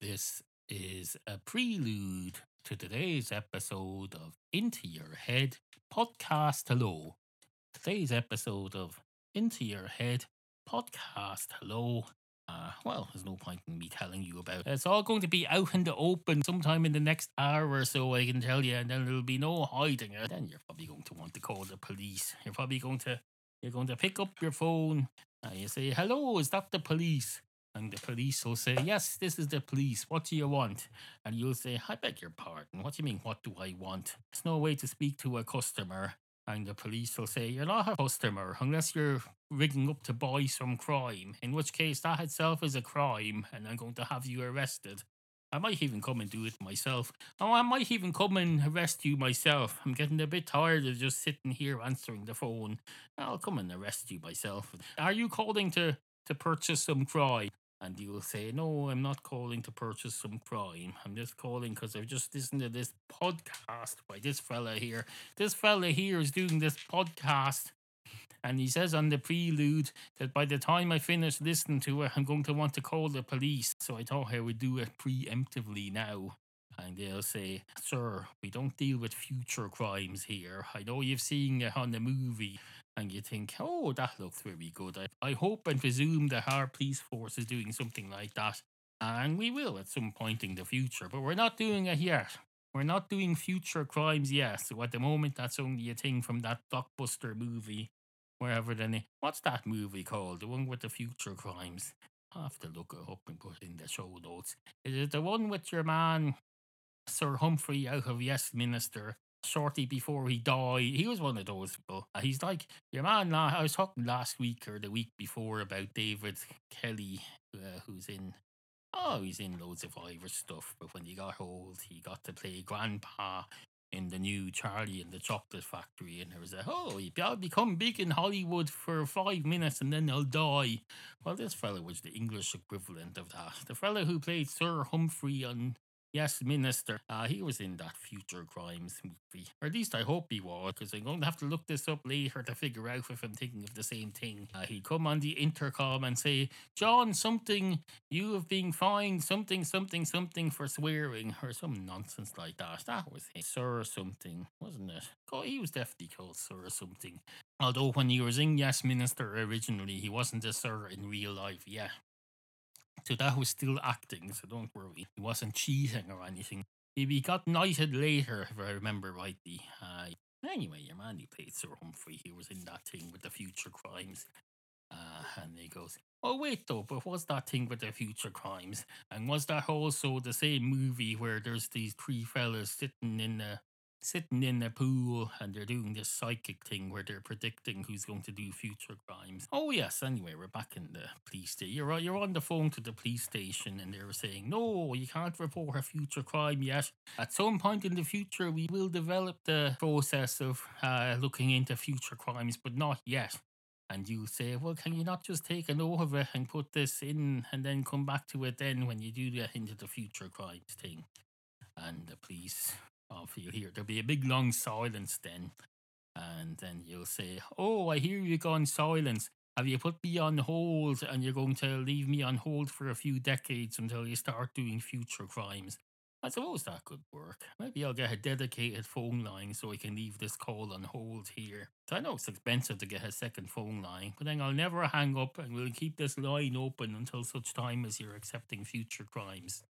This is a prelude to today's episode of Into Your Head Podcast Hello. Today's episode of Into Your Head Podcast Hello. Uh, well, there's no point in me telling you about it. It's all going to be out in the open sometime in the next hour or so, I can tell you, and then there'll be no hiding it. Then you're probably going to want to call the police. You're probably going to you're going to pick up your phone and you say, Hello, is that the police? And the police will say, Yes, this is the police. What do you want? And you'll say, I beg your pardon. What do you mean, what do I want? There's no way to speak to a customer. And the police will say, You're not a customer unless you're rigging up to buy some crime, in which case that itself is a crime, and I'm going to have you arrested. I might even come and do it myself. Oh, I might even come and arrest you myself. I'm getting a bit tired of just sitting here answering the phone. I'll come and arrest you myself. Are you calling to, to purchase some crime? And you will say, No, I'm not calling to purchase some crime. I'm just calling because I've just listened to this podcast by this fella here. This fella here is doing this podcast. And he says on the prelude that by the time I finish listening to it, I'm going to want to call the police. So I thought I would do it preemptively now. And they'll say, Sir, we don't deal with future crimes here. I know you've seen it on the movie. And you think, oh, that looks very good. I, I hope and presume that our police force is doing something like that. And we will at some point in the future, but we're not doing it yet. We're not doing future crimes yet. So at the moment, that's only a thing from that blockbuster movie, wherever the name. What's that movie called? The one with the future crimes. I'll have to look it up and put in the show notes. Is it the one with your man, Sir Humphrey out of Westminster? Shortly before he died, he was one of those people. He's like your man. I was talking last week or the week before about David Kelly, uh, who's in Oh, he's in loads of Irish stuff, but when he got old, he got to play Grandpa in the new Charlie and the Chocolate Factory, and there was a oh, I'll become big in Hollywood for five minutes and then I'll die. Well, this fellow was the English equivalent of that. The fellow who played Sir Humphrey on Yes, Minister. Uh, he was in that Future Crimes movie. Or at least I hope he was, because I'm going to have to look this up later to figure out if I'm thinking of the same thing. Uh, he'd come on the intercom and say, John, something, you have been fined, something, something, something for swearing, or some nonsense like that. That was him. Sir or something, wasn't it? Oh, he was definitely called Sir or something. Although when he was in Yes Minister originally, he wasn't a Sir in real life, yeah. So that was still acting, so don't worry. He wasn't cheating or anything. He got knighted later, if I remember rightly. Uh, anyway, your man, he played Sir Humphrey. He was in that thing with the future crimes. Uh, and he goes, Oh, wait though, but what's that thing with the future crimes? And was that also the same movie where there's these three fellas sitting in the sitting in the pool and they're doing this psychic thing where they're predicting who's going to do future crimes. Oh yes, anyway, we're back in the police station. You're you're on the phone to the police station and they were saying, No, you can't report a future crime yet. At some point in the future we will develop the process of uh, looking into future crimes, but not yet. And you say, Well, can you not just take a note of it and put this in and then come back to it then when you do get into the future crimes thing? And the police off you'll hear there'll be a big long silence then. And then you'll say, Oh, I hear you gone silence. Have you put me on hold and you're going to leave me on hold for a few decades until you start doing future crimes? I suppose that could work. Maybe I'll get a dedicated phone line so I can leave this call on hold here. I know it's expensive to get a second phone line, but then I'll never hang up and we'll keep this line open until such time as you're accepting future crimes.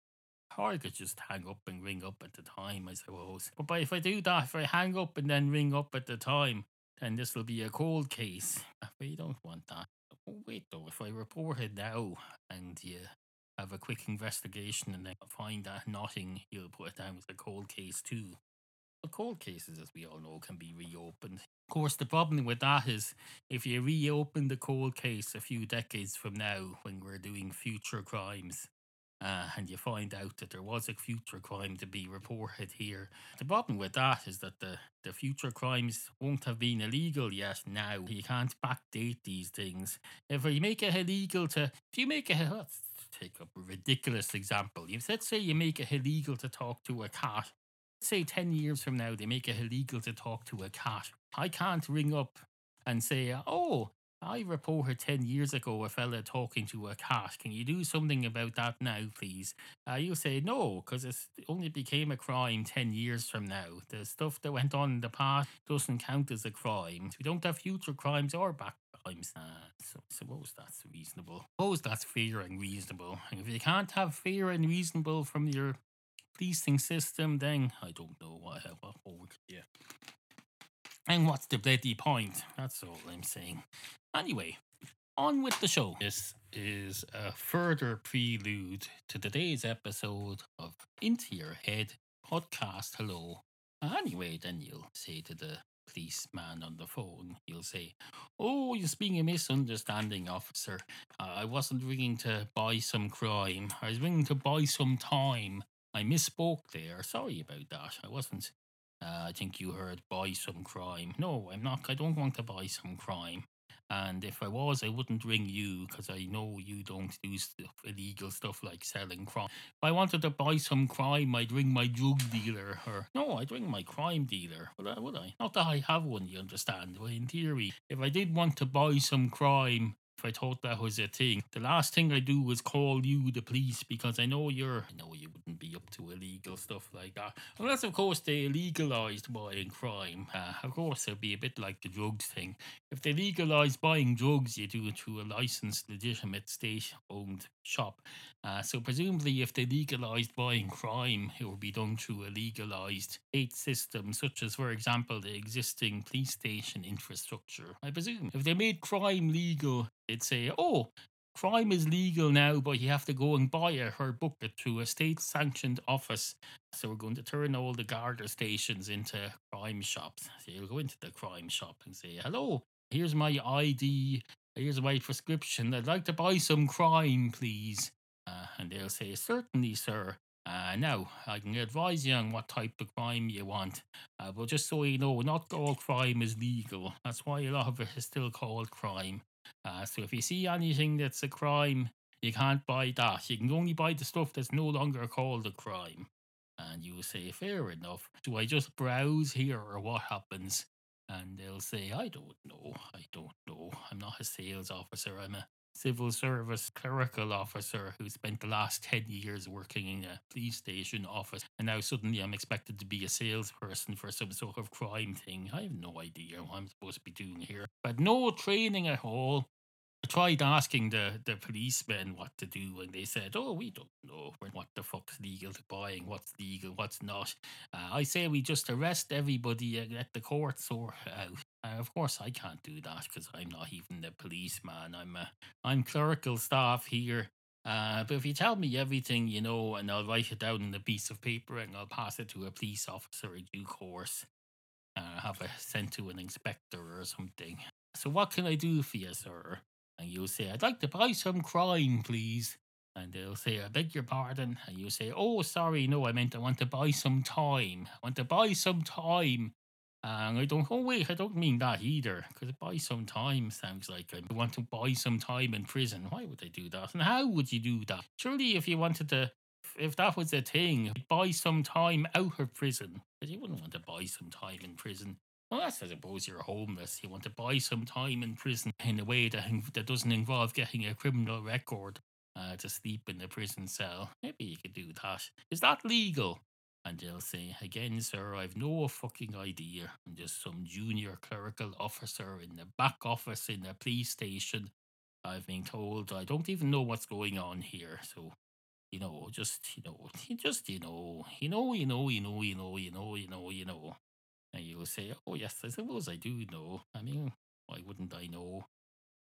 Or I could just hang up and ring up at the time, I suppose. But if I do that, if I hang up and then ring up at the time, then this will be a cold case. Uh, but you don't want that. Oh, wait though, if I report it now and you have a quick investigation and then find that nothing, you'll put it down as a cold case too. But cold cases, as we all know, can be reopened. Of course, the problem with that is if you reopen the cold case a few decades from now when we're doing future crimes, uh, and you find out that there was a future crime to be reported here. The problem with that is that the, the future crimes won't have been illegal yet now. You can't backdate these things. If you make it illegal to, if you make it, let's take a ridiculous example. If, let's say you make it illegal to talk to a cat. Let's say 10 years from now, they make it illegal to talk to a cat. I can't ring up and say, oh, I reported 10 years ago a fella talking to a cat. Can you do something about that now, please? Uh, you say no, because it only became a crime 10 years from now. The stuff that went on in the past doesn't count as a crime. We don't have future crimes or back crimes. Uh, so suppose that's reasonable. Suppose that's fair and reasonable. And if you can't have fair and reasonable from your policing system, then I don't know what, what. Yeah. And what's the bloody point? That's all I'm saying. Anyway, on with the show. This is a further prelude to today's episode of Into Your Head podcast. Hello. Anyway, then you'll say to the policeman on the phone, you'll say, Oh, you're being a misunderstanding, officer. Uh, I wasn't ringing to buy some crime. I was ringing to buy some time. I misspoke there. Sorry about that. I wasn't. Uh, I think you heard buy some crime. No, I'm not. I don't want to buy some crime. And if I was, I wouldn't ring you because I know you don't do stuff, illegal stuff like selling crime. If I wanted to buy some crime, I'd ring my drug dealer. Or no, I'd ring my crime dealer. Would I? Would I? Not that I have one, you understand. But in theory, if I did want to buy some crime, if I thought that was a thing. The last thing I do is call you the police because I know you're I know you wouldn't be up to illegal stuff like that. Unless of course they legalized buying crime. Uh, of course it'd be a bit like the drugs thing. If they legalized buying drugs, you do it through a licensed legitimate state owned shop. Uh, so presumably if they legalized buying crime, it would be done through a legalized state system, such as for example the existing police station infrastructure. I presume if they made crime legal they'd say, oh, crime is legal now, but you have to go and buy or book it through a state sanctioned office. So we're going to turn all the Garda stations into crime shops. So you'll go into the crime shop and say, hello, here's my ID, here's my prescription. I'd like to buy some crime, please. Uh, and they'll say, certainly, sir. Uh, now, I can advise you on what type of crime you want, uh, but just so you know, not all crime is legal. That's why a lot of it is still called crime. Uh, so if you see anything that's a crime, you can't buy that. You can only buy the stuff that's no longer called a crime. And you say, fair enough. Do I just browse here or what happens? And they'll say, I don't know. I don't know. I'm not a sales officer. I'm a civil service clerical officer who spent the last 10 years working in a police station office and now suddenly I'm expected to be a salesperson for some sort of crime thing. I have no idea what I'm supposed to be doing here. But no training at all. I tried asking the, the policemen what to do, and they said, "Oh, we don't know what the fuck's legal to buying, what's legal, what's not." Uh, I say we just arrest everybody and let the court sort out. Uh, of course, I can't do that because I'm not even the policeman. I'm a, I'm clerical staff here. Uh, but if you tell me everything you know, and I'll write it down on a piece of paper and I'll pass it to a police officer in due course, uh, have it sent to an inspector or something. So what can I do for you, sir? And you'll say, I'd like to buy some crime, please. And they'll say, I beg your pardon. And you say, Oh, sorry, no, I meant I want to buy some time. I want to buy some time. And I don't, oh, wait, I don't mean that either. Because buy some time sounds like I want to buy some time in prison. Why would they do that? And how would you do that? Surely, if you wanted to, if that was a thing, buy some time out of prison. But you wouldn't want to buy some time in prison. Unless I suppose you're homeless, you want to buy some time in prison in a way that, that doesn't involve getting a criminal record uh, to sleep in the prison cell. Maybe you could do that. Is that legal? And they'll say, again, sir, I've no fucking idea. I'm just some junior clerical officer in the back office in the police station. I've been told I don't even know what's going on here. So, you know, just, you know, just, you know, you know, you know, you know, you know, you know, you know, you know. And you'll say, oh, yes, I suppose I do know. I mean, why wouldn't I know?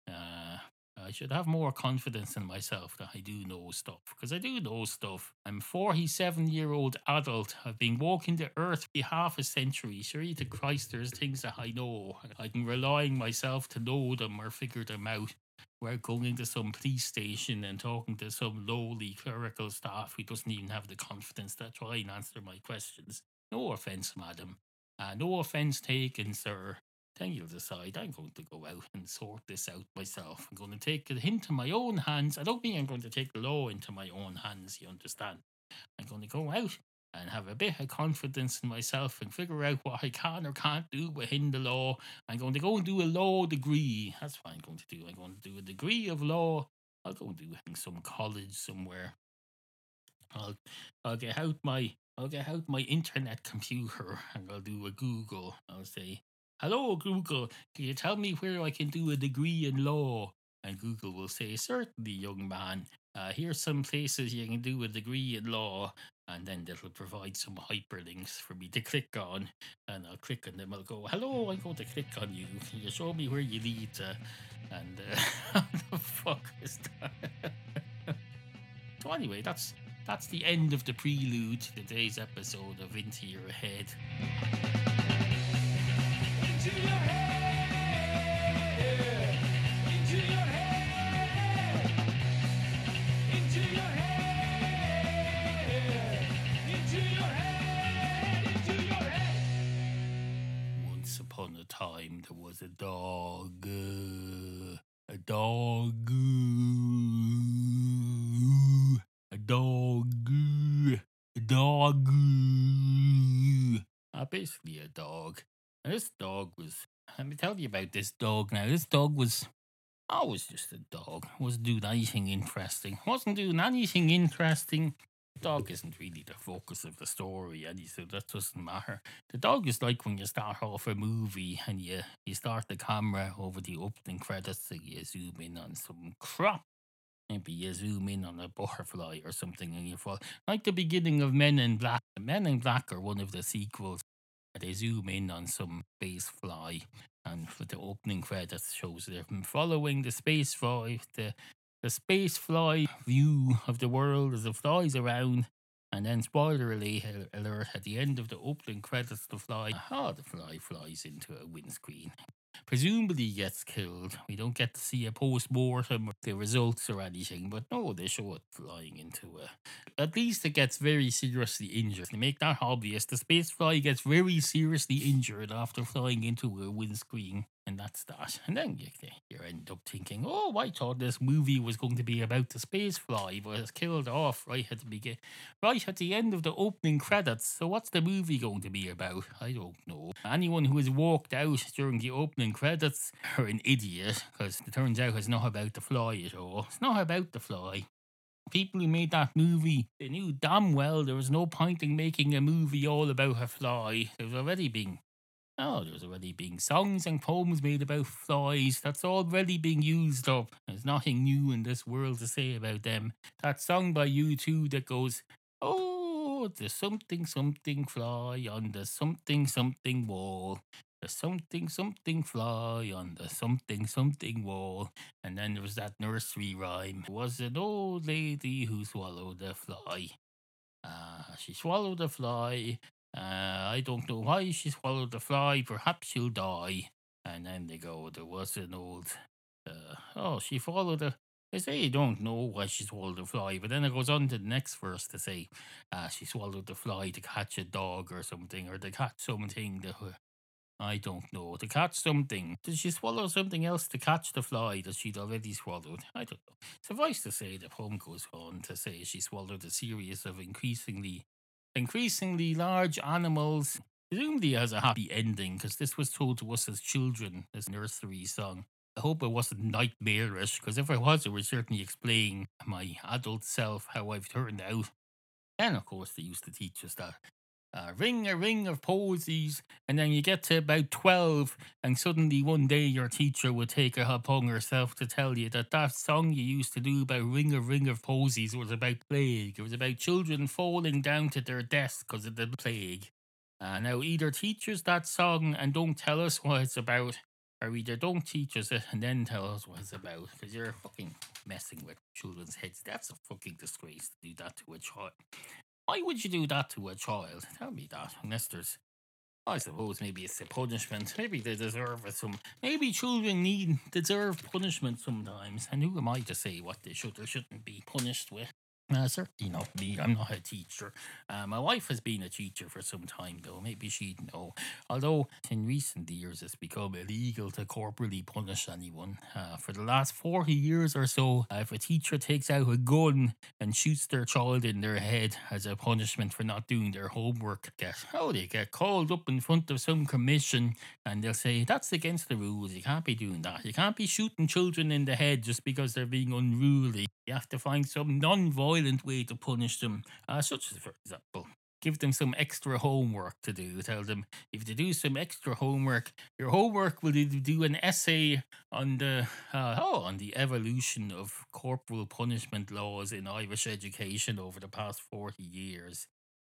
Uh, I should have more confidence in myself that I do know stuff because I do know stuff. I'm 47 year old adult. I've been walking the earth for half a century. Surely to Christ, there's things that I know. I can rely on myself to know them or figure them out. We're going into some police station and talking to some lowly clerical staff who doesn't even have the confidence to try and answer my questions. No offense, madam. Uh, no offense taken, sir then you'll decide I'm going to go out and sort this out myself. I'm going to take it into my own hands. I don't mean I'm going to take the law into my own hands, you understand? I'm going to go out and have a bit of confidence in myself and figure out what I can or can't do within the law. I'm going to go and do a law degree. That's what I'm going to do. I'm going to do a degree of law. I'll go and do it in some college somewhere. I'll I'll get out my I'll get out my internet computer and I'll do a Google. I'll say, Hello Google, can you tell me where I can do a degree in law? And Google will say, Certainly, young man. Uh, here's some places you can do a degree in law. And then it'll provide some hyperlinks for me to click on. And I'll click on them. I'll go, Hello, I'm going to click on you. Can you show me where you need to? And uh, how the fuck is that? so, anyway, that's that's the end of the prelude to today's episode of Into Your Head. Into your head. Into your head. Into your head. Into your head. Into your head. Once upon a time, there was a dog. uh, a dog. uh, dog. dog. Uh, basically, a dog. And this dog was. Let me tell you about this dog now. This dog was. I was just a dog. Wasn't doing anything interesting. Wasn't doing anything interesting. Dog isn't really the focus of the story, and so that doesn't matter. The dog is like when you start off a movie and you, you start the camera over the opening credits and you zoom in on some crap. Maybe you zoom in on a butterfly or something and you fall. Like the beginning of Men in Black. Men in Black are one of the sequels. They zoom in on some space fly, and for the opening credits shows them following the space fly, the the space fly view of the world as it flies around. And then, spoiler alert, at the end of the opening credits, the fly, oh, the fly flies into a windscreen. Presumably gets killed. We don't get to see a post mortem or the results or anything, but no, they show it flying into a. At least it gets very seriously injured. To make that obvious, the spacefly gets very seriously injured after flying into a windscreen. And that's that. And then you, you end up thinking, oh, I thought this movie was going to be about the space fly, but it's killed off right at the beginning, right at the end of the opening credits. So what's the movie going to be about? I don't know. Anyone who has walked out during the opening credits are an idiot, because it turns out it's not about the fly at all. It's not about the fly people who made that movie, they knew damn well there was no point in making a movie all about a fly. There was already being Oh, there's already being songs and poems made about flies. That's already being used up. There's nothing new in this world to say about them. That song by U2 that goes, Oh, there's something, something fly on the something, something wall. The something, something fly on the something, something wall. And then there was that nursery rhyme. It was an old lady who swallowed a fly. Uh, she swallowed a fly. Uh, I don't know why she swallowed the fly. Perhaps she'll die. And then they go, there was an old. Uh, oh, she swallowed a. They say you don't know why she swallowed the fly, but then it goes on to the next verse to say, uh, she swallowed the fly to catch a dog or something, or to catch something that. I don't know. To catch something. Did she swallow something else to catch the fly that she'd already swallowed? I don't know. Suffice to say, the poem goes on to say she swallowed a series of increasingly, increasingly large animals. Presumably has a happy ending because this was told to us as children, this nursery song. I hope it wasn't nightmarish because if it was, it would certainly explain my adult self how I've turned out. And of course, they used to teach us that uh, ring a ring of posies, and then you get to about 12, and suddenly one day your teacher would take it upon herself to tell you that that song you used to do about ring a ring of posies was about plague. It was about children falling down to their deaths because of the plague. Uh, now, either teach us that song and don't tell us what it's about, or either don't teach us it and then tell us what it's about, because you're fucking messing with children's heads. That's a fucking disgrace to do that to a child. Why would you do that to a child? Tell me that. Unless there's, I suppose maybe it's a punishment. Maybe they deserve it some. Maybe children need deserve punishment sometimes. And who am I to say what they should or shouldn't be punished with? Uh, certainly not me. I'm not a teacher. Uh, my wife has been a teacher for some time, though. Maybe she'd know. Although in recent years it's become illegal to corporally punish anyone. Uh, for the last 40 years or so, uh, if a teacher takes out a gun and shoots their child in their head as a punishment for not doing their homework, get, oh, they get called up in front of some commission and they'll say, that's against the rules. You can't be doing that. You can't be shooting children in the head just because they're being unruly. You have to find some non violent way to punish them, uh, such as, for example, give them some extra homework to do. Tell them if they do some extra homework, your homework will do- do an essay on the uh, oh on the evolution of corporal punishment laws in Irish education over the past forty years.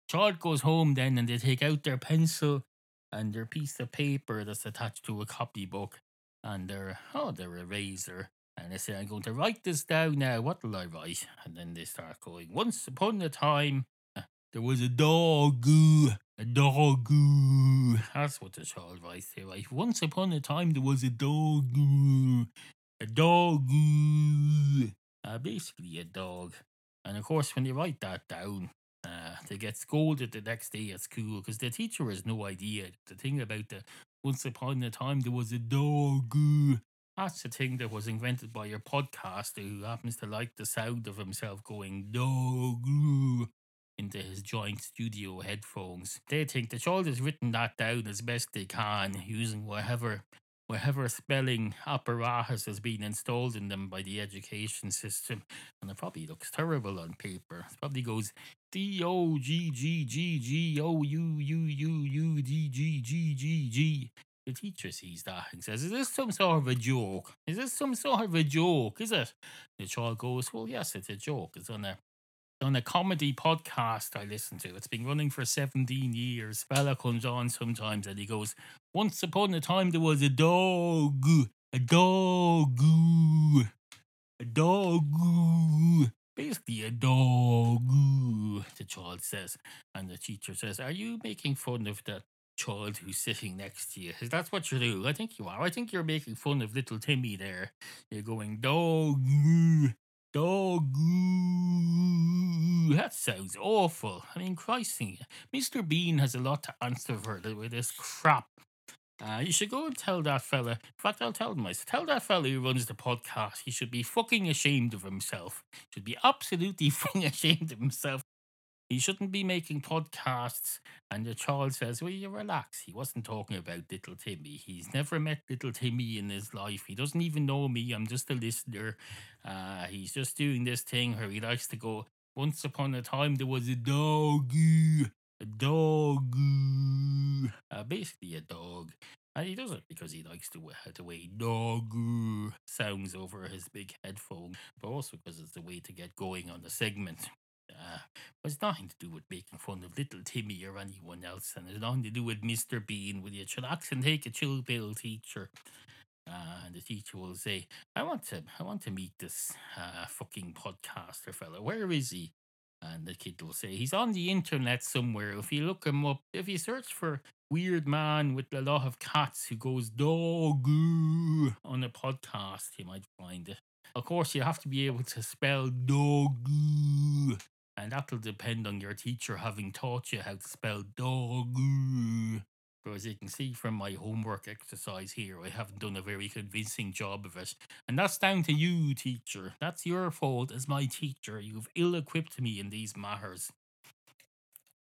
Child goes home then and they take out their pencil and their piece of paper that's attached to a copybook and their oh their eraser and they say I'm going to write this down now. What will I write? And then they start going. Once upon a time, uh, there was a dog. A dog. That's what the child writes. They write. Once upon a time, there was a dog. A dog. Uh, basically, a dog. And of course, when they write that down, uh, they get scolded the next day at school because the teacher has no idea. The thing about the once upon a time there was a dog. That's the thing that was invented by your podcaster who happens to like the sound of himself going dog into his giant studio headphones. They think the child has written that down as best they can using whatever whatever spelling apparatus has been installed in them by the education system. And it probably looks terrible on paper. It probably goes D O G G G G O U U U U D G G G G. The teacher sees that and says, Is this some sort of a joke? Is this some sort of a joke? Is it? The child goes, Well, yes, it's a joke. It's on a on a comedy podcast I listen to. It's been running for 17 years. Fella comes on sometimes and he goes, Once upon a time there was a dog. A dog. A dog. Basically a dog. The child says. And the teacher says, Are you making fun of that child who's sitting next to you? Is that what you do? I think you are. I think you're making fun of little Timmy there. You're going, dog. Dog. That sounds awful. I mean, Christ, Mr. Bean has a lot to answer for with this crap. Uh, you should go and tell that fella. In fact, I'll tell him myself. Tell that fella who runs the podcast. He should be fucking ashamed of himself. Should be absolutely fucking ashamed of himself. He shouldn't be making podcasts. And the child says, Will you relax? He wasn't talking about little Timmy. He's never met little Timmy in his life. He doesn't even know me. I'm just a listener. Uh, he's just doing this thing where he likes to go, Once upon a time, there was a dog. A dog. Uh, basically, a dog. And he does it because he likes the the way dog sounds over his big headphone, but also because it's the way to get going on the segment. Uh, it's nothing to do with making fun of little Timmy or anyone else, and it's nothing to do with Mr. Bean. Will you chillax and take a chill pill, teacher? Uh, and the teacher will say, "I want to, I want to meet this uh, fucking podcaster fella. Where is he?" And the kid will say, "He's on the internet somewhere. If you look him up, if you search for weird man with a lot of cats who goes dog on a podcast, you might find it. Of course, you have to be able to spell dog, and that'll depend on your teacher having taught you how to spell dog. But as you can see from my homework exercise here, I haven't done a very convincing job of it. And that's down to you, teacher. That's your fault as my teacher. You've ill equipped me in these matters.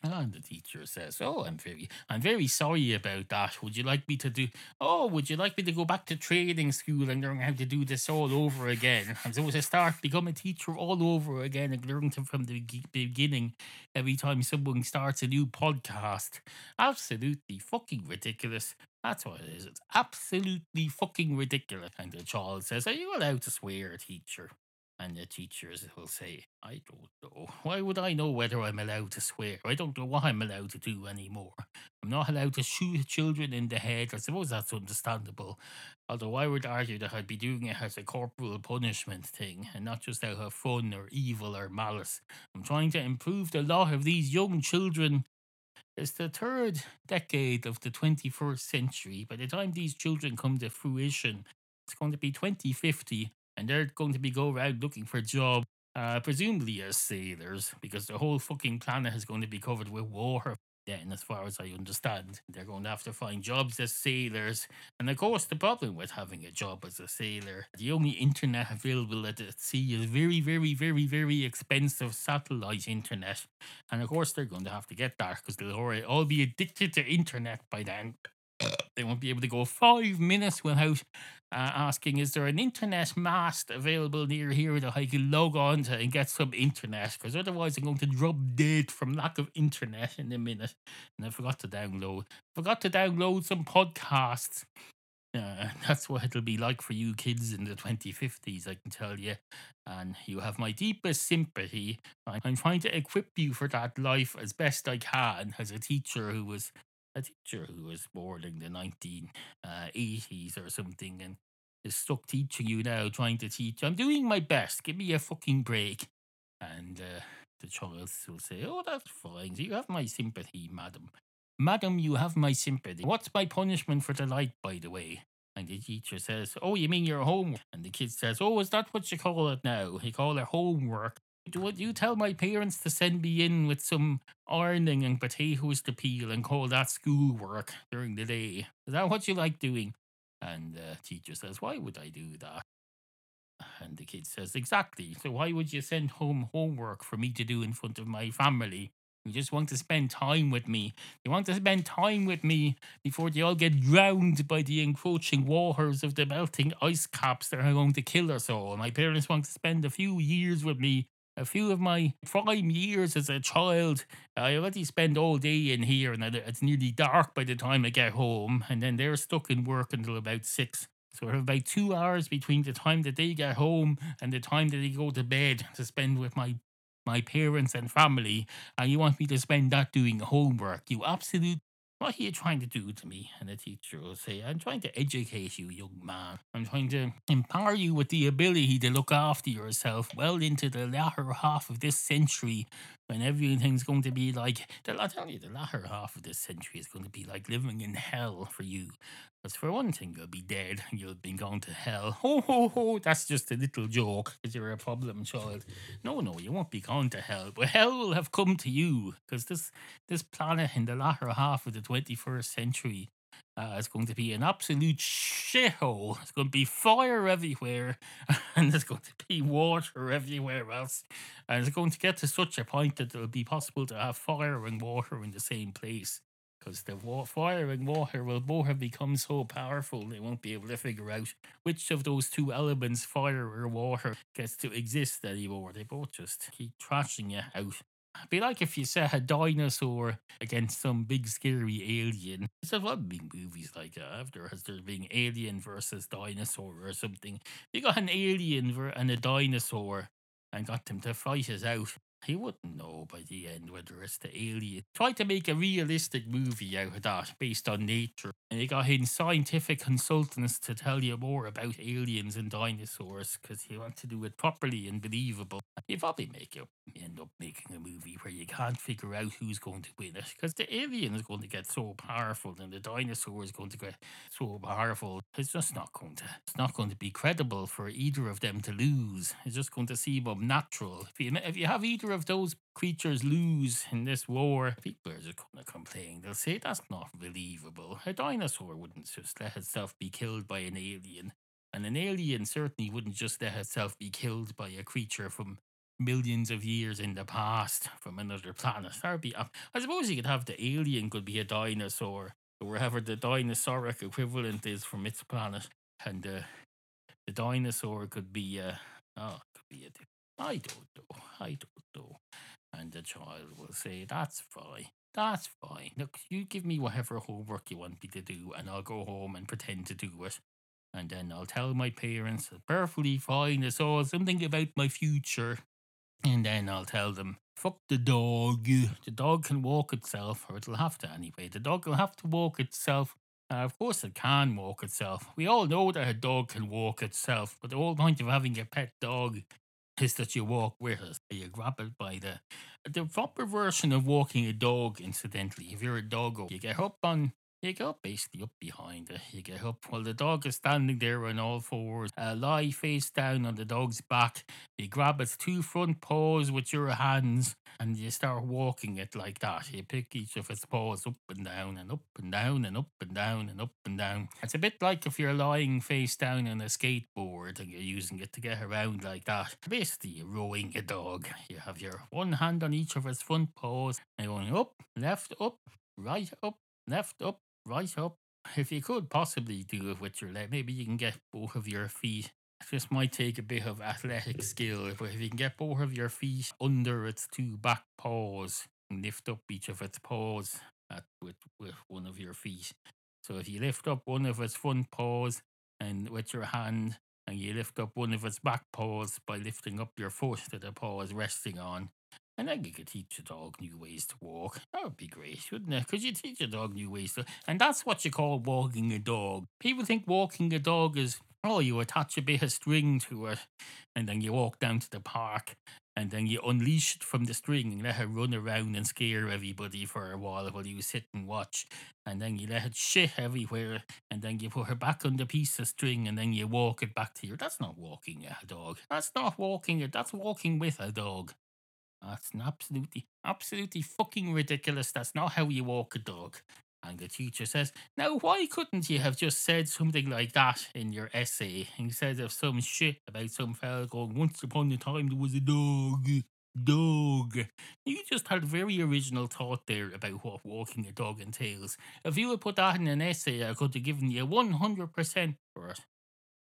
And the teacher says, "Oh, I'm very, I'm very sorry about that. Would you like me to do? Oh, would you like me to go back to training school and learn how to do this all over again? I'm supposed to start become a teacher all over again and learn from the beginning every time someone starts a new podcast. Absolutely fucking ridiculous. That's what it is. It's absolutely fucking ridiculous." And the child says, "Are you allowed to swear, teacher?" And the teachers will say, I don't know. Why would I know whether I'm allowed to swear? I don't know what I'm allowed to do anymore. I'm not allowed to shoot children in the head. I suppose that's understandable. Although I would argue that I'd be doing it as a corporal punishment thing and not just out of fun or evil or malice. I'm trying to improve the lot of these young children. It's the third decade of the 21st century. By the time these children come to fruition, it's going to be 2050 and they're going to be go around looking for jobs uh, presumably as sailors, because the whole fucking planet is going to be covered with water. Then, as far as I understand, they're going to have to find jobs as sailors. And of course, the problem with having a job as a sailor, the only internet available at sea is very, very, very, very expensive satellite internet. And of course, they're going to have to get that because they'll all be addicted to internet by then. They won't be able to go five minutes without uh, asking, is there an internet mast available near here that I can log on to and get some internet? Because otherwise, I'm going to drop dead from lack of internet in a minute. And I forgot to download, forgot to download some podcasts. Uh, that's what it'll be like for you kids in the 2050s, I can tell you. And you have my deepest sympathy. I'm trying to equip you for that life as best I can as a teacher who was a teacher who was born in the 1980s or something and is stuck teaching you now, trying to teach. I'm doing my best. Give me a fucking break. And uh, the child will say, Oh, that's fine. You have my sympathy, madam. Madam, you have my sympathy. What's my punishment for the light, by the way? And the teacher says, Oh, you mean your homework? And the kid says, Oh, is that what you call it now? You call it homework. What you tell my parents to send me in with some ironing and potatoes to peel and call that schoolwork during the day? Is that what you like doing? And the teacher says, Why would I do that? And the kid says, Exactly. So why would you send home homework for me to do in front of my family? You just want to spend time with me. You want to spend time with me before they all get drowned by the encroaching waters of the melting ice caps that are going to kill us all. My parents want to spend a few years with me. A few of my prime years as a child, I already spend all day in here, and it's nearly dark by the time I get home. And then they're stuck in work until about six. So I have about two hours between the time that they get home and the time that they go to bed to spend with my my parents and family, and you want me to spend that doing homework. You absolute what are you trying to do to me? And the teacher will say, I'm trying to educate you, young man. I'm trying to empower you with the ability to look after yourself well into the latter half of this century when everything's going to be like, the, I tell you, the latter half of this century is going to be like living in hell for you. Because for one thing, you'll be dead you'll be gone to hell. Ho, ho, ho, that's just a little joke because you're a problem child. No, no, you won't be gone to hell, but hell will have come to you because this this planet in the latter half of the 21st century uh, is going to be an absolute shithole. It's going to be fire everywhere, and there's going to be water everywhere else. And it's going to get to such a point that it'll be possible to have fire and water in the same place. Because the fire and water will both have become so powerful, they won't be able to figure out which of those two elements, fire or water, gets to exist anymore. They both just keep trashing you out. Be like if you set a dinosaur against some big scary alien. There's a lot of big movies like that. After has there being alien versus dinosaur or something. You got an alien and a dinosaur and got them to fight it out. He wouldn't know by the end whether it's the alien. Try to make a realistic movie out of that based on nature. And you got in scientific consultants to tell you more about aliens and dinosaurs because you want to do it properly and believable. You probably make it end up making a movie where you can't figure out who's going to win it because the alien is going to get so powerful and the dinosaur is going to get so powerful. It's just not going to. It's not going to be credible for either of them to lose. It's just going to seem unnatural. If you if you have either of those creatures lose in this war, people are just going to complain. They'll say that's not believable. A dinosaur wouldn't just let itself be killed by an alien. And an alien certainly wouldn't just let itself be killed by a creature from millions of years in the past from another planet. That'd be, I suppose you could have the alien could be a dinosaur, or wherever the dinosauric equivalent is from its planet, and uh, the dinosaur could be uh, oh, could be a. I don't know. I don't know. And the child will say, "That's fine." That's fine. Look, you give me whatever homework you want me to do, and I'll go home and pretend to do it. And then I'll tell my parents, "It's perfectly fine. It's all something about my future. And then I'll tell them, fuck the dog. The dog can walk itself, or it'll have to anyway. The dog will have to walk itself. Uh, of course, it can walk itself. We all know that a dog can walk itself, but the whole point of having a pet dog is that you walk with it. You grab it by the the proper version of walking a dog. Incidentally, if you're a doggo, you get up on You up basically up behind it. You get up while the dog is standing there on all fours, uh, lie face down on the dog's back. You grab its two front paws with your hands and you start walking it like that. You pick each of its paws up and down and up and down and up and down and up and down. It's a bit like if you're lying face down on a skateboard and you're using it to get around like that. Basically, you're rowing a dog. You have your one hand on each of its front paws and you're going up, left, up, right, up, left, up, right, up. If you could possibly do it with your leg, maybe you can get both of your feet. This might take a bit of athletic skill, but if you can get both of your feet under its two back paws and lift up each of its paws at, with, with one of your feet. So if you lift up one of its front paws and with your hand, and you lift up one of its back paws by lifting up your foot that the paw is resting on, and then you could teach a dog new ways to walk. That would be great, wouldn't it? Could you teach a dog new ways to and that's what you call walking a dog. People think walking a dog is oh, you attach a bit of string to it and then you walk down to the park and then you unleash it from the string and let her run around and scare everybody for a while while you sit and watch. And then you let it shit everywhere and then you put her back on the piece of string and then you walk it back to you. That's not walking a dog. That's not walking it. That's walking with a dog. That's an absolutely, absolutely fucking ridiculous. That's not how you walk a dog. And the teacher says, Now, why couldn't you have just said something like that in your essay instead of some shit about some fella going, Once upon a time there was a dog? Dog. You just had very original thought there about what walking a dog entails. If you had put that in an essay, I could have given you 100% for it.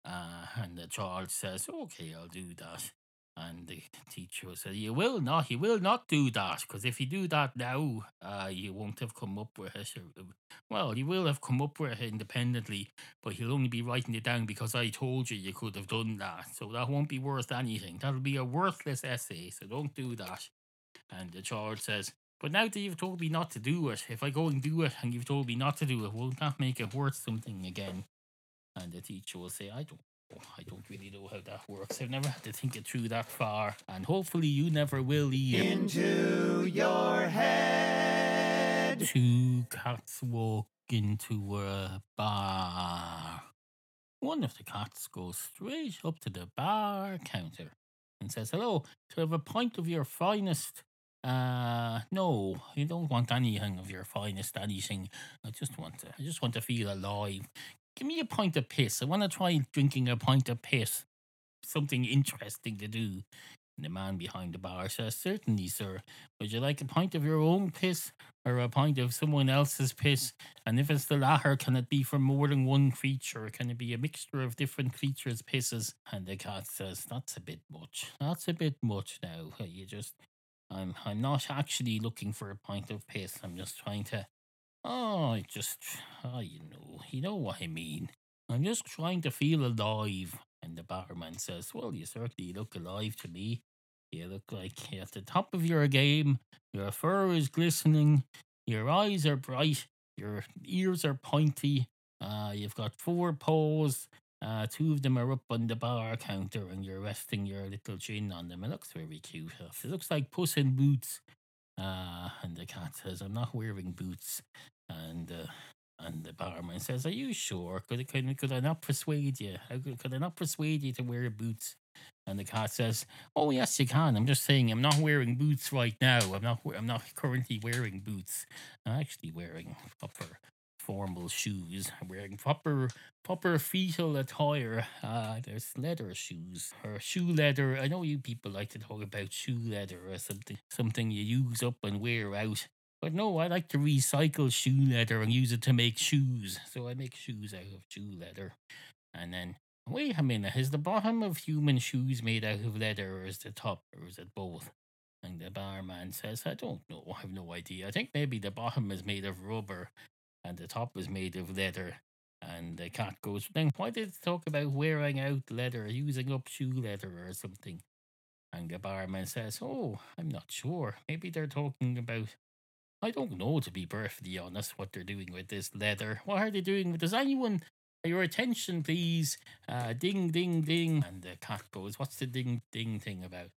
Uh, and the child says, Okay, I'll do that. And the teacher said, You will not, you will not do that, because if you do that now, uh, you won't have come up with it. Well, you will have come up with it independently, but you'll only be writing it down because I told you you could have done that. So that won't be worth anything. That'll be a worthless essay, so don't do that. And the child says, But now that you've told me not to do it, if I go and do it and you've told me not to do it, won't that make it worth something again? And the teacher will say, I don't. I don't really know how that works. I've never had to think it through that far. And hopefully you never will either. Into your head. Two cats walk into a bar. One of the cats goes straight up to the bar counter and says, Hello, to have a pint of your finest. Uh, no, you don't want anything of your finest anything. I just want to, I just want to feel alive. Give me a pint of piss. I want to try drinking a pint of piss. Something interesting to do. And the man behind the bar says, Certainly, sir. Would you like a pint of your own piss or a pint of someone else's piss? And if it's the latter, can it be from more than one creature? Can it be a mixture of different creatures' pisses? And the cat says, That's a bit much. That's a bit much now. You just I'm I'm not actually looking for a pint of piss. I'm just trying to Oh, I just oh you know, you know what I mean. I'm just trying to feel alive. And the barman says, Well, you certainly look alive to me. You look like you're at the top of your game. Your fur is glistening. Your eyes are bright. Your ears are pointy. Uh, you've got four paws. Uh, two of them are up on the bar counter, and you're resting your little chin on them. It looks very cute. It looks like Puss in Boots. Uh, and the cat says, "I'm not wearing boots." And uh, and the barman says, "Are you sure? Could could, could I not persuade you? How could, could I not persuade you to wear boots?" And the cat says, "Oh yes, you can. I'm just saying, I'm not wearing boots right now. I'm not. I'm not currently wearing boots. I'm actually wearing proper formal shoes. Wearing proper proper fetal attire. Uh, there's leather shoes or shoe leather. I know you people like to talk about shoe leather or something, something you use up and wear out. But no, I like to recycle shoe leather and use it to make shoes. So I make shoes out of shoe leather. And then, wait a minute, is the bottom of human shoes made out of leather or is the top or is it both? And the barman says, I don't know. I have no idea. I think maybe the bottom is made of rubber and the top is made of leather. And the cat goes, Then why did it talk about wearing out leather, using up shoe leather or something? And the barman says, Oh, I'm not sure. Maybe they're talking about. I don't know, to be perfectly honest, what they're doing with this leather. What are they doing? Does anyone. Your attention, please. Uh, ding, ding, ding. And the cat goes, What's the ding, ding thing about?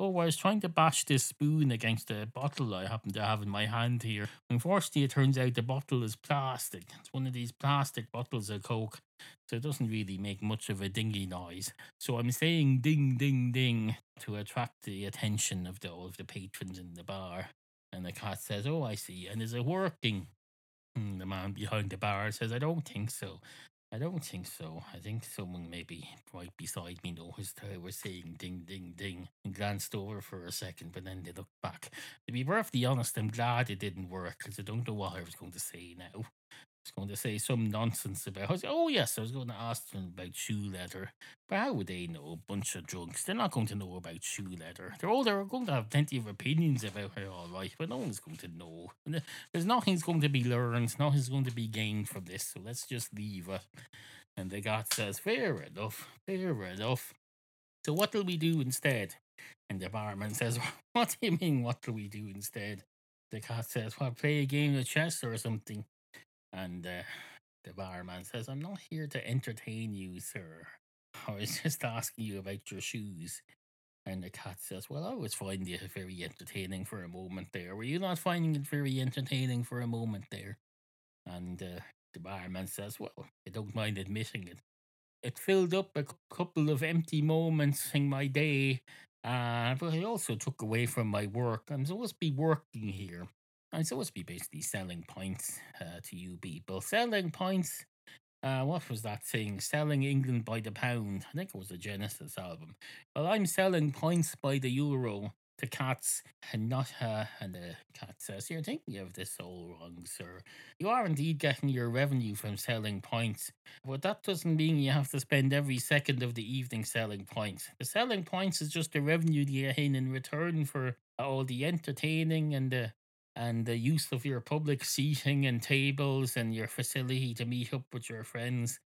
Oh, I was trying to bash this spoon against a bottle I happen to have in my hand here. Unfortunately, it turns out the bottle is plastic. It's one of these plastic bottles of Coke, so it doesn't really make much of a dingy noise. So I'm saying ding, ding, ding to attract the attention of the, all of the patrons in the bar. And the cat says, Oh, I see. And is it working? And the man behind the bar says, I don't think so. I don't think so. I think someone maybe right beside me noticed I was saying ding, ding, ding and glanced over for a second, but then they looked back. To be perfectly honest, I'm glad it didn't work because I don't know what I was going to say now. Going to say some nonsense about, oh, yes, I was going to ask them about shoe leather. But how would they know? A bunch of drunks. They're not going to know about shoe leather. They're all they're going to have plenty of opinions about it, all right, but no one's going to know. There's nothing's going to be learned, nothing's going to be gained from this, so let's just leave it. And the god says, Fair enough, fair enough. So what'll we do instead? And the barman says, What do you mean, What do we do instead? The cat says, Well, play a game of chess or something. And uh, the barman says, I'm not here to entertain you, sir. I was just asking you about your shoes. And the cat says, Well, I was finding it very entertaining for a moment there. Were you not finding it very entertaining for a moment there? And uh, the barman says, Well, I don't mind admitting it. It filled up a couple of empty moments in my day, uh, but it also took away from my work. I'm supposed to be working here. Supposed to be basically selling points uh, to you people. Selling points. Uh, what was that thing? Selling England by the pound. I think it was a Genesis album. Well, I'm selling points by the euro to cats and not her. and the cat says you're thinking of this all wrong sir you are indeed getting your revenue from selling points but that doesn't mean you have to spend every second of the evening selling points the selling points is just the revenue you get in in return for all the entertaining and the and the use of your public seating and tables and your facility to meet up with your friends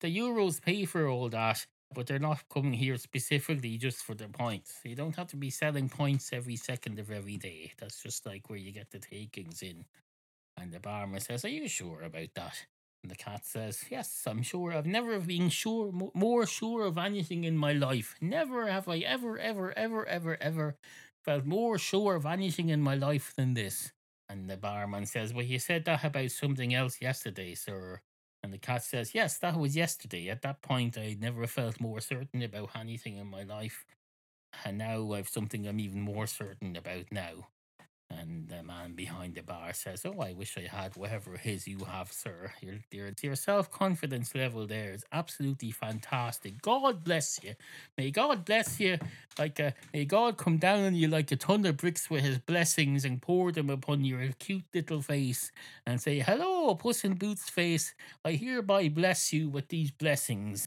the euros pay for all that but they're not coming here specifically just for the points. You don't have to be selling points every second of every day. That's just like where you get the takings in. And the barman says, Are you sure about that? And the cat says, Yes, I'm sure. I've never been sure, more sure of anything in my life. Never have I ever, ever, ever, ever, ever felt more sure of anything in my life than this. And the barman says, Well, you said that about something else yesterday, sir. And the cat says, Yes, that was yesterday. At that point, I never felt more certain about anything in my life. And now I've something I'm even more certain about now. And the man behind the bar says, Oh, I wish I had whatever it is you have, sir. Your, your, your self confidence level there is absolutely fantastic. God bless you. May God bless you. Like a, may God come down on you like a ton of bricks with his blessings and pour them upon your cute little face and say, Hello, Puss in Boots face. I hereby bless you with these blessings.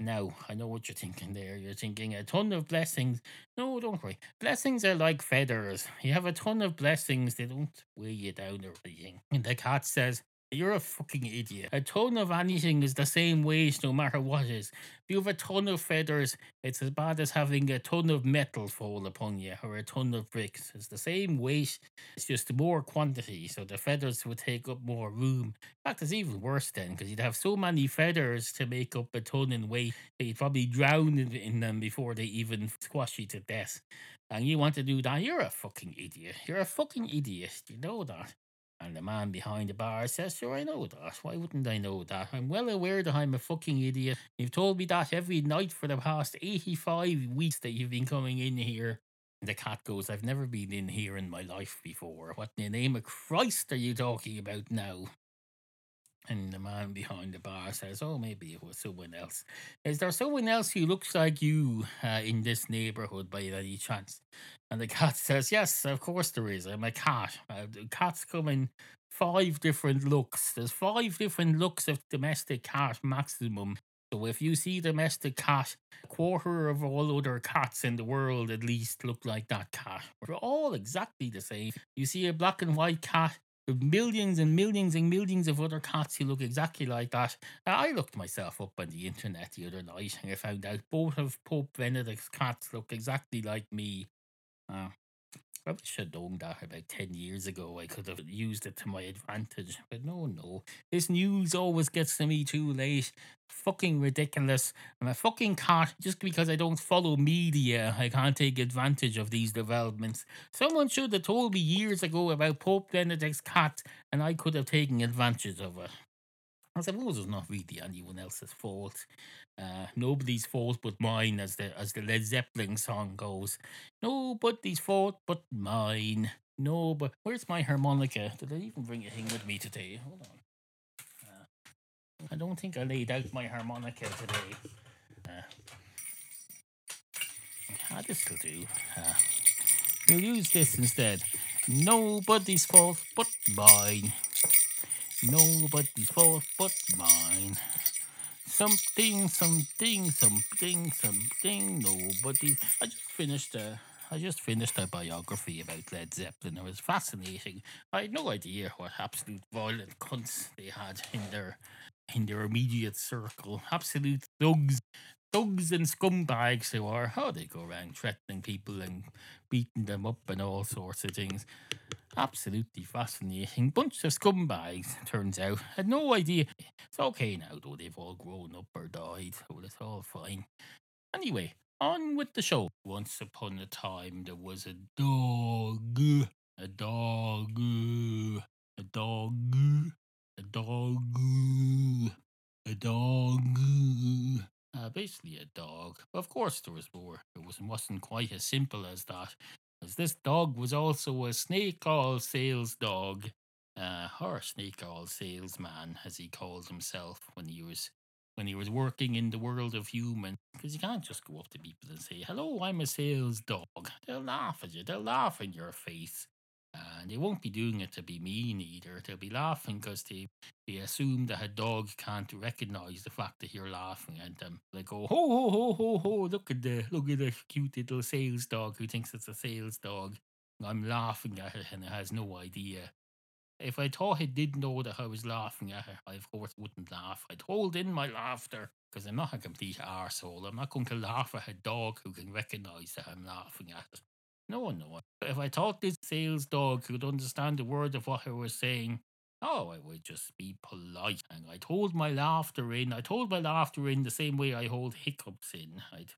Now, I know what you're thinking there. You're thinking a ton of blessings. No, don't worry. Blessings are like feathers. You have a ton of blessings, they don't weigh you down or anything. And the cat says, You're a fucking idiot. A ton of anything is the same weight no matter what it is. If you have a ton of feathers, it's as bad as having a ton of metal fall upon you or a ton of bricks. It's the same weight, it's just more quantity. So the feathers would take up more room. In fact, it's even worse then because you'd have so many feathers to make up a ton in weight that you'd probably drown in, in them before they even squash you to death. And you want to do that? You're a fucking idiot. You're a fucking idiot. You know that. And the man behind the bar says, Sure, I know that. Why wouldn't I know that? I'm well aware that I'm a fucking idiot. You've told me that every night for the past 85 weeks that you've been coming in here. And the cat goes, I've never been in here in my life before. What in the name of Christ are you talking about now? And the man behind the bar says, Oh, maybe it was someone else. Is there someone else who looks like you uh, in this neighborhood by any chance? And the cat says, Yes, of course there is. I'm a cat. Uh, the cats come in five different looks. There's five different looks of domestic cat maximum. So if you see domestic cat, quarter of all other cats in the world at least look like that cat. We're all exactly the same. You see a black and white cat, millions and millions and millions of other cats who look exactly like that. I looked myself up on the internet the other night and I found out both of Pope Benedict's cats look exactly like me. Uh, I wish I'd known that about 10 years ago. I could have used it to my advantage. But no, no. This news always gets to me too late. Fucking ridiculous. I'm a fucking cat. Just because I don't follow media, I can't take advantage of these developments. Someone should have told me years ago about Pope Benedict's cat, and I could have taken advantage of it. I suppose it's not really anyone else's fault. Uh, nobody's fault but mine, as the as the Led Zeppelin song goes. Nobody's fault but mine. No, but where's my harmonica? Did I even bring it in with me today? Hold on. Uh, I don't think I laid out my harmonica today. Uh, ah, this will do. Uh, we'll use this instead. Nobody's fault but mine. Nobody's fault but mine. Something, something, something, something. Nobody. I just finished a. I just finished a biography about Led Zeppelin. It was fascinating. I had no idea what absolute violent cunts they had in their in their immediate circle. Absolute thugs, thugs and scumbags they were. How oh, they go around threatening people and beating them up and all sorts of things. Absolutely fascinating. Bunch of scumbags, turns out. Had no idea. It's okay now, though. They've all grown up or died, so it's all fine. Anyway, on with the show. Once upon a time, there was a dog. A dog. A dog. A dog. A dog. Uh, basically, a dog. Of course, there was more. It was, wasn't quite as simple as that as this dog was also a snake oil sales dog, uh, or snake oil salesman, as he called himself when he was when he was working in the world of human. Because you can't just go up to people and say, "Hello, I'm a sales dog." They'll laugh at you. They'll laugh in your face. And they won't be doing it to be mean either. They'll be laughing because they, they assume that a dog can't recognize the fact that you're laughing at them. They go, ho ho ho ho ho! Look at the look at the cute little sales dog who thinks it's a sales dog. I'm laughing at it and it has no idea. If I thought it did know that I was laughing at it, I of course wouldn't laugh. I'd hold in my laughter because I'm not a complete arsehole. I'm not going to laugh at a dog who can recognize that I'm laughing at it. No, no. If I thought this sales dog could understand a word of what I was saying, oh, I would just be polite. And I'd hold my laughter in. I'd hold my laughter in the same way I hold hiccups in. I'd,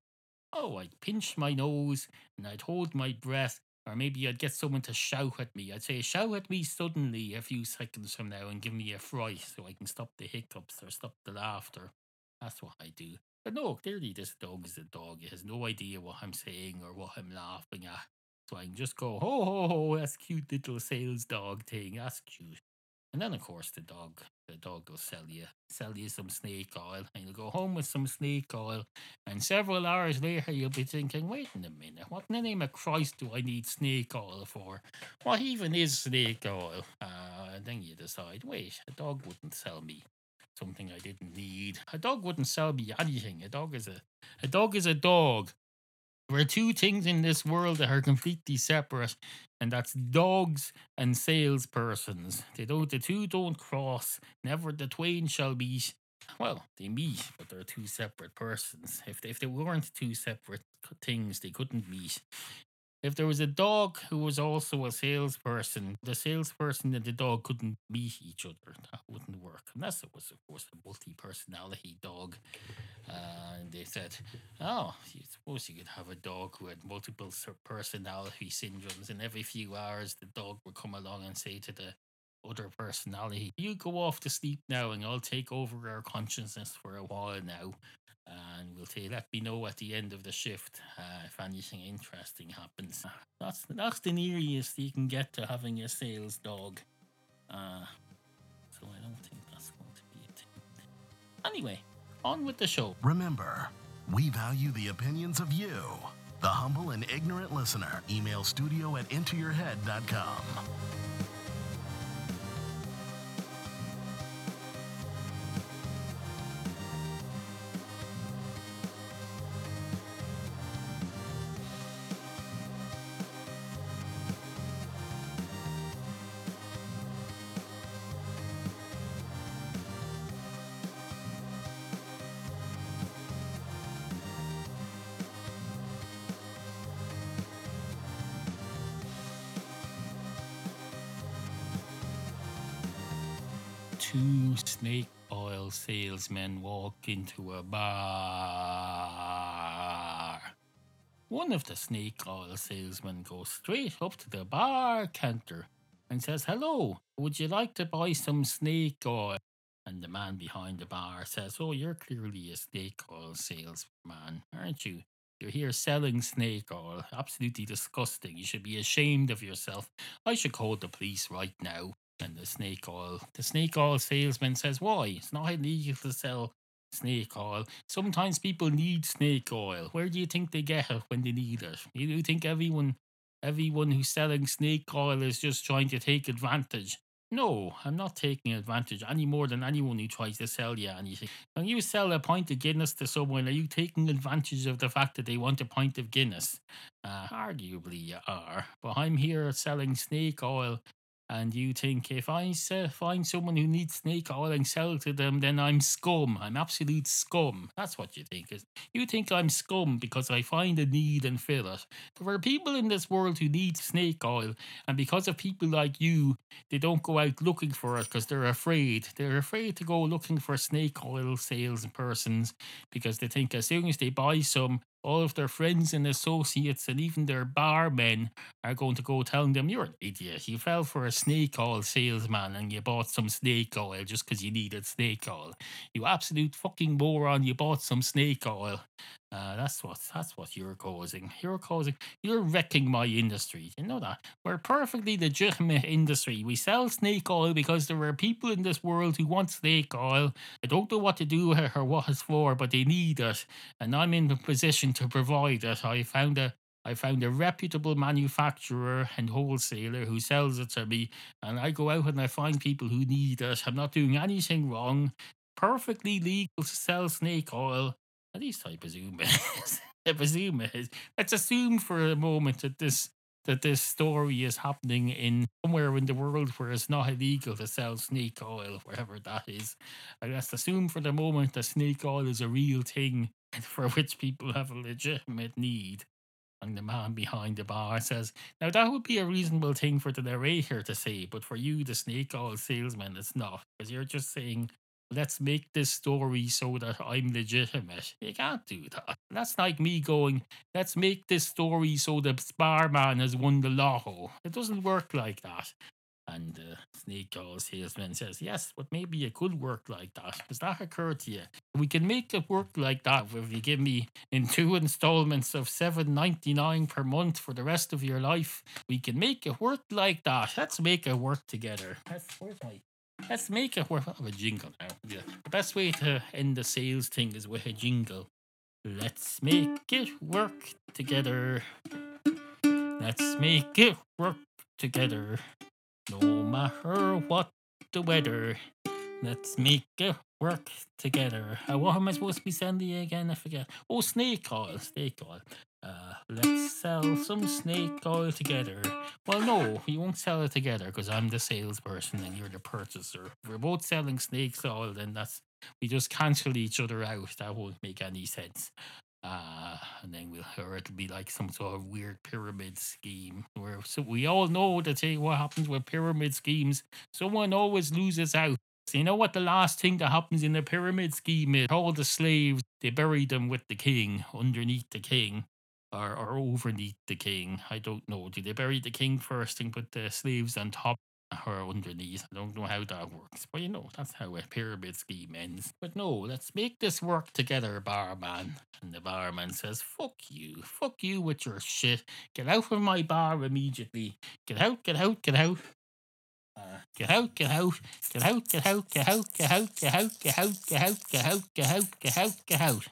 oh, I'd pinch my nose and I'd hold my breath. Or maybe I'd get someone to shout at me. I'd say, shout at me suddenly a few seconds from now and give me a fright so I can stop the hiccups or stop the laughter. That's what I do. But no, clearly this dog is a dog. It has no idea what I'm saying or what I'm laughing at. So I can just go, ho, ho, ho, that's cute little sales dog thing. That's cute. And then, of course, the dog, the dog will sell you, sell you some snake oil, and you'll go home with some snake oil. And several hours later, you'll be thinking, wait a minute, what in the name of Christ do I need snake oil for? What even is snake oil? Uh, and then you decide, wait, a dog wouldn't sell me something I didn't need. A dog wouldn't sell me anything. A dog is a, a dog is a dog. There are two things in this world that are completely separate, and that's dogs and salespersons. They don't the two don't cross. Never the twain shall meet. Well, they meet, but they're two separate persons. If they, if they weren't two separate things, they couldn't meet. If there was a dog who was also a salesperson, the salesperson and the dog couldn't meet each other. That wouldn't work. Unless it was, of course, a multi personality dog. Uh, and they said, oh, you suppose you could have a dog who had multiple personality syndromes, and every few hours the dog would come along and say to the other personality, You go off to sleep now, and I'll take over our consciousness for a while now. And we'll say, let me know at the end of the shift uh, if anything interesting happens. That's that's the nearest you can get to having a sales dog. Uh, so I don't think that's going to be thing. Anyway, on with the show. Remember, we value the opinions of you, the humble and ignorant listener. Email studio at intoyourhead.com. salesmen walk into a bar. One of the snake oil salesmen goes straight up to the bar counter and says, Hello, would you like to buy some snake oil? And the man behind the bar says, Oh, you're clearly a snake oil salesman, aren't you? You're here selling snake oil. Absolutely disgusting. You should be ashamed of yourself. I should call the police right now. The snake oil, the snake oil salesman says, Why? It's not illegal to sell snake oil. Sometimes people need snake oil. Where do you think they get it when they need it? You think everyone everyone who's selling snake oil is just trying to take advantage? No, I'm not taking advantage any more than anyone who tries to sell you anything. When you sell a pint of Guinness to someone, are you taking advantage of the fact that they want a pint of Guinness? Uh, arguably, you are. But I'm here selling snake oil and you think if I se- uh, find someone who needs snake oil and sell to them, then I'm scum. I'm absolute scum. That's what you think. Is you think I'm scum because I find a need and fill it. There are people in this world who need snake oil, and because of people like you, they don't go out looking for it because they're afraid. They're afraid to go looking for snake oil salespersons because they think as soon as they buy some, all of their friends and associates and even their barmen are going to go telling them you're an idiot. You fell for a snake oil salesman and you bought some snake oil just because you needed snake oil. You absolute fucking moron. You bought some snake oil. Uh, that's what that's what you're causing. You're causing. You're wrecking my industry. You know that we're a perfectly legitimate industry. We sell snake oil because there are people in this world who want snake oil. I don't know what to do with it or what it's for, but they need it, and I'm in the position to provide it. I found a I found a reputable manufacturer and wholesaler who sells it to me, and I go out and I find people who need it. I'm not doing anything wrong. Perfectly legal to sell snake oil. At least I presume it is. I presume is. Let's assume for a moment that this that this story is happening in somewhere in the world where it's not illegal to sell snake oil, wherever that is. And let's assume for the moment that snake oil is a real thing for which people have a legitimate need. And the man behind the bar says, Now that would be a reasonable thing for the narrator to say, but for you, the snake oil salesman, it's not. Because you're just saying, Let's make this story so that I'm legitimate. You can't do that. That's like me going, Let's make this story so the barman has won the lotto. It doesn't work like that. And the snake oil salesman says, Yes, but maybe it could work like that. Does that occur to you? We can make it work like that if you give me in two installments of seven ninety nine per month for the rest of your life. We can make it work like that. Let's make it work together. Let's, where's my Let's make have a jingle now. Yeah. The best way to end the sales thing is with a jingle. Let's make it work together. Let's make it work together. No matter what the weather. Let's make it work together. Uh, what am I supposed to be sending again? I forget. Oh, snake oil. Snake oil. Uh, let's sell some snake oil together. Well, no, we won't sell it together because I'm the salesperson and you're the purchaser. If we're both selling snake oil, then that's we just cancel each other out. That won't make any sense. Uh, and then we'll, or it'll be like some sort of weird pyramid scheme where so we all know the thing what happens with pyramid schemes. Someone always loses out. So you know what the last thing that happens in the pyramid scheme is? All the slaves they bury them with the king underneath the king. Or overneath the king. I don't know. Do they bury the king first and put the slaves on top or underneath? I don't know how that works. But you know, that's how a pyramid scheme ends. But no, let's make this work together, barman. And the barman says, Fuck you. Fuck you with your shit. Get out of my bar immediately. Get out, get out, get out. Uh, get out, get out, get out, get out, get out, get out, get out, get out, get out, get out, get out, get out, get out.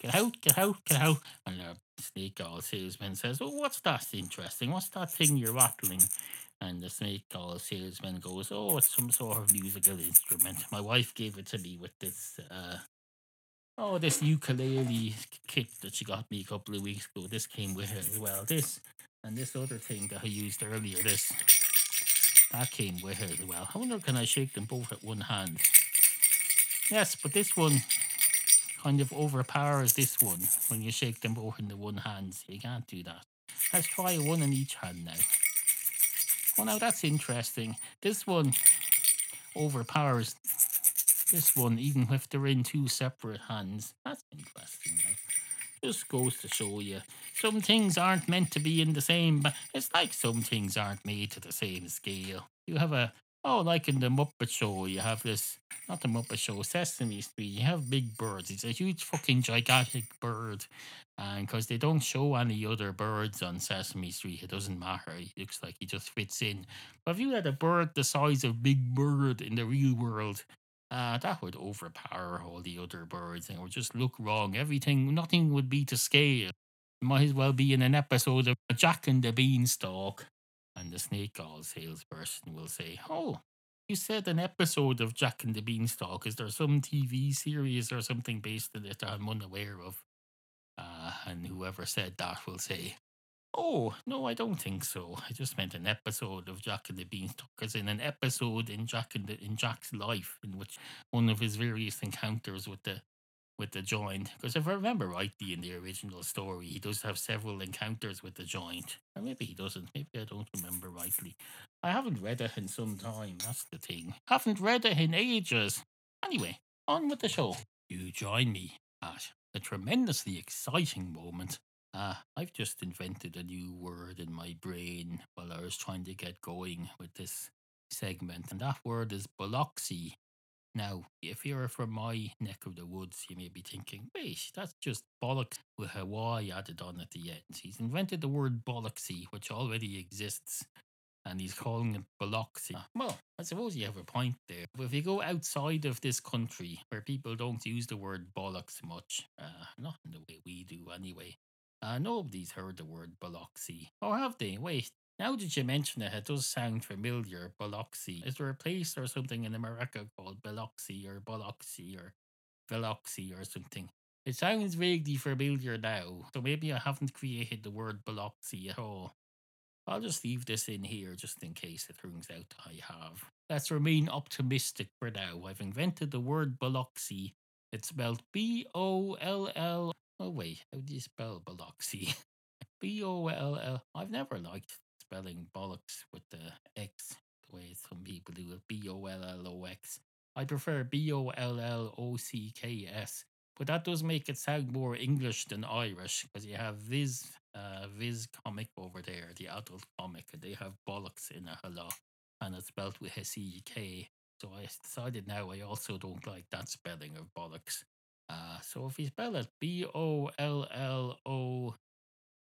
Get out, get out, get out. And the snake oil salesman says, Oh, what's that interesting? What's that thing you're rattling? And the snake oil salesman goes, Oh, it's some sort of musical instrument. My wife gave it to me with this uh oh this ukulele kit that she got me a couple of weeks ago. This came with it as well. This and this other thing that I used earlier, this that came with it as well. I wonder can I shake them both at one hand? Yes, but this one kind of overpowers this one when you shake them both in the one hand. So you can't do that. Let's try one in each hand now. Oh, now that's interesting. This one, overpowers this one, even if they're in two separate hands. That's interesting now. Just goes to show you some things aren't meant to be in the same. But it's like some things aren't made to the same scale. You have a oh, like in the Muppet Show, you have this not the Muppet Show, Sesame Street. You have Big Birds. It's a huge fucking gigantic bird, and because they don't show any other birds on Sesame Street, it doesn't matter. It looks like he just fits in. But if you had a bird the size of Big Bird in the real world, uh, that would overpower all the other birds and it would just look wrong. Everything, nothing would be to scale. Might as well be in an episode of Jack and the Beanstalk. And the snake oil salesperson will say, Oh, you said an episode of Jack and the Beanstalk. Is there some TV series or something based on it that I'm unaware of? Uh, and whoever said that will say, Oh, no, I don't think so. I just meant an episode of Jack and the Beanstalk, as in an episode in Jack and the, in Jack's life, in which one of his various encounters with the with the joint. Because if I remember rightly in the original story, he does have several encounters with the joint. Or maybe he doesn't. Maybe I don't remember rightly. I haven't read it in some time. That's the thing. Haven't read it in ages. Anyway, on with the show. You join me at a tremendously exciting moment. Ah, I've just invented a new word in my brain while I was trying to get going with this segment, and that word is Biloxi. Now, if you're from my neck of the woods, you may be thinking, wait, that's just bollocks with Hawaii added on at the end. He's invented the word bollocksy, which already exists, and he's calling it Biloxi. Well, I suppose you have a point there. But if you go outside of this country, where people don't use the word bollocks much, uh, not in the way we do anyway, uh, nobody's heard the word Biloxi. Or have they? Wait, now that you mention it, it does sound familiar. Biloxi. Is there a place or something in America called Biloxi or Biloxi or Biloxi or something? It sounds vaguely familiar now, so maybe I haven't created the word Biloxi at all. I'll just leave this in here just in case it turns out I have. Let's remain optimistic for now. I've invented the word Biloxi. It's spelled B O L L. Oh, wait, how do you spell Biloxi? B O L L. I've never liked spelling bollocks with the X the way some people do it. B O L L O X. I prefer B O L L O C K S. But that does make it sound more English than Irish because you have Viz, uh, Viz comic over there, the adult comic, and they have bollocks in a lot, and it's spelled with a C K. So I decided now I also don't like that spelling of bollocks. Uh, so if you spell it B O L L O,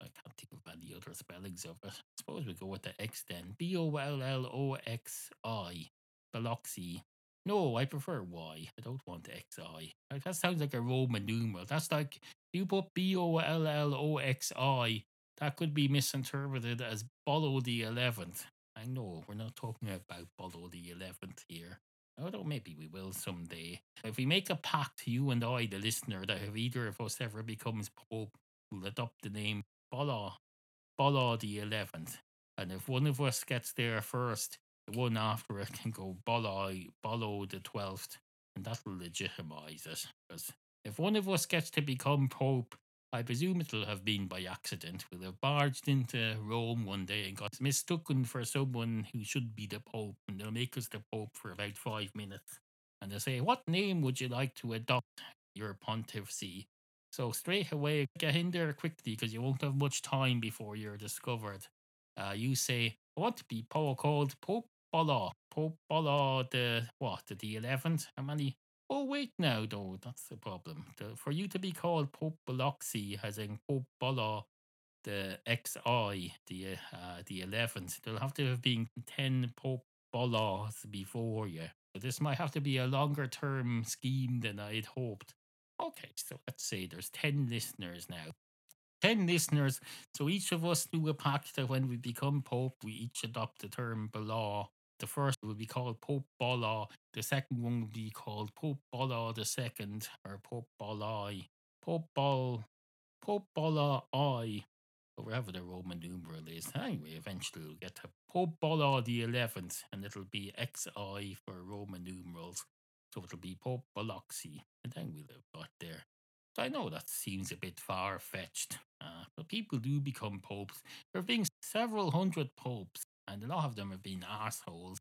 I can't think of any other spellings of it. I suppose we go with the X then. B O L L O X I, Biloxi. No, I prefer Y. I don't want XI. Like, that sounds like a Roman numeral. That's like you put B O L L O X I. That could be misinterpreted as Bollo the Eleventh. I know we're not talking about Bollo the Eleventh here. Although maybe we will someday. If we make a pact, you and I, the listener, that if either of us ever becomes Pope, we'll adopt the name Bolla, Bolla the Eleventh. And if one of us gets there first, the one after it can go Bolla, Bollo the Twelfth, and that will legitimize it. Because if one of us gets to become Pope, I presume it'll have been by accident. We'll have barged into Rome one day and got mistaken for someone who should be the Pope, and they'll make us the Pope for about five minutes. And they'll say, What name would you like to adopt your pontificacy? So straight away, get in there quickly because you won't have much time before you're discovered. Uh, you say, I want to be Pope called Pope Bolla. Pope Bolla the what? The, 11th? How many? Oh, wait now, though. That's the problem. The, for you to be called Pope Biloxi, as in Pope Bolla, the XI, the uh, the 11th, there'll have to have been 10 Pope Bollas before you. So this might have to be a longer term scheme than I'd hoped. Okay, so let's say there's 10 listeners now. 10 listeners. So each of us do a pact that when we become Pope, we each adopt the term Bolla. The first will be called Pope Bolla. The second one will be called Pope Bolla the second, or Pope Bollai. Pope Ball, Pope Bolla I, or wherever the Roman numeral is. Anyway, eventually we'll get to Pope Bolla the 11th, and it'll be XI for Roman numerals. So it'll be Pope Biloxi, and then we'll have got there. So I know that seems a bit far fetched, uh, but people do become popes. There have been several hundred popes, and a lot of them have been assholes.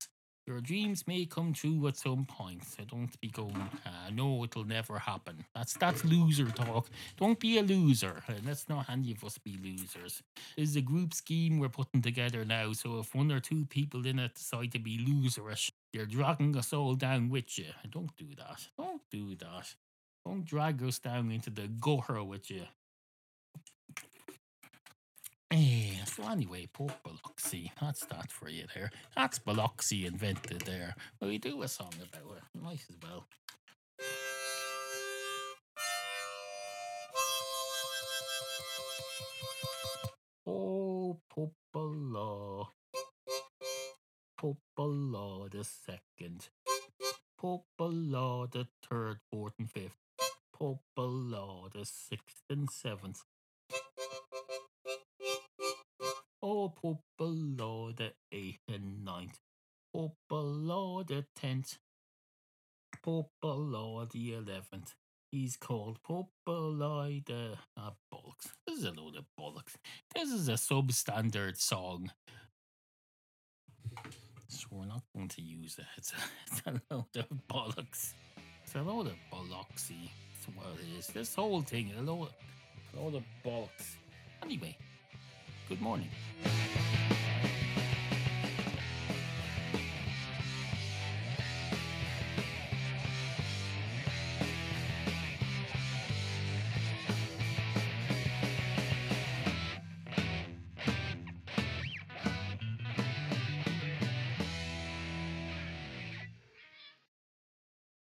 Your dreams may come true at some point, so don't be going, ah, no, it'll never happen. That's that's loser talk. Don't be a loser. Let's not any of us be losers. This is a group scheme we're putting together now, so if one or two people in it decide to be loserish, you're dragging us all down with you. Don't do that. Don't do that. Don't drag us down into the gutter with you. Eh, so anyway, poor Biloxi. That's that for you there. That's Biloxi invented there. Well, we do a song about it. Might as well. Oh, Popala. Popala the second. Popala the third, fourth, and fifth. Popala the sixth and seventh. Oh, Popala the eighth and ninth. Popala the tenth. Popala the eleventh. He's called Popala the ah, bollocks. This is a load of bollocks. This is a substandard song. So we're not going to use that. It's a, it's a load of bollocks. It's a load of bollocksy. That's what it is. This whole thing, a load, a load of bollocks. Anyway, good morning.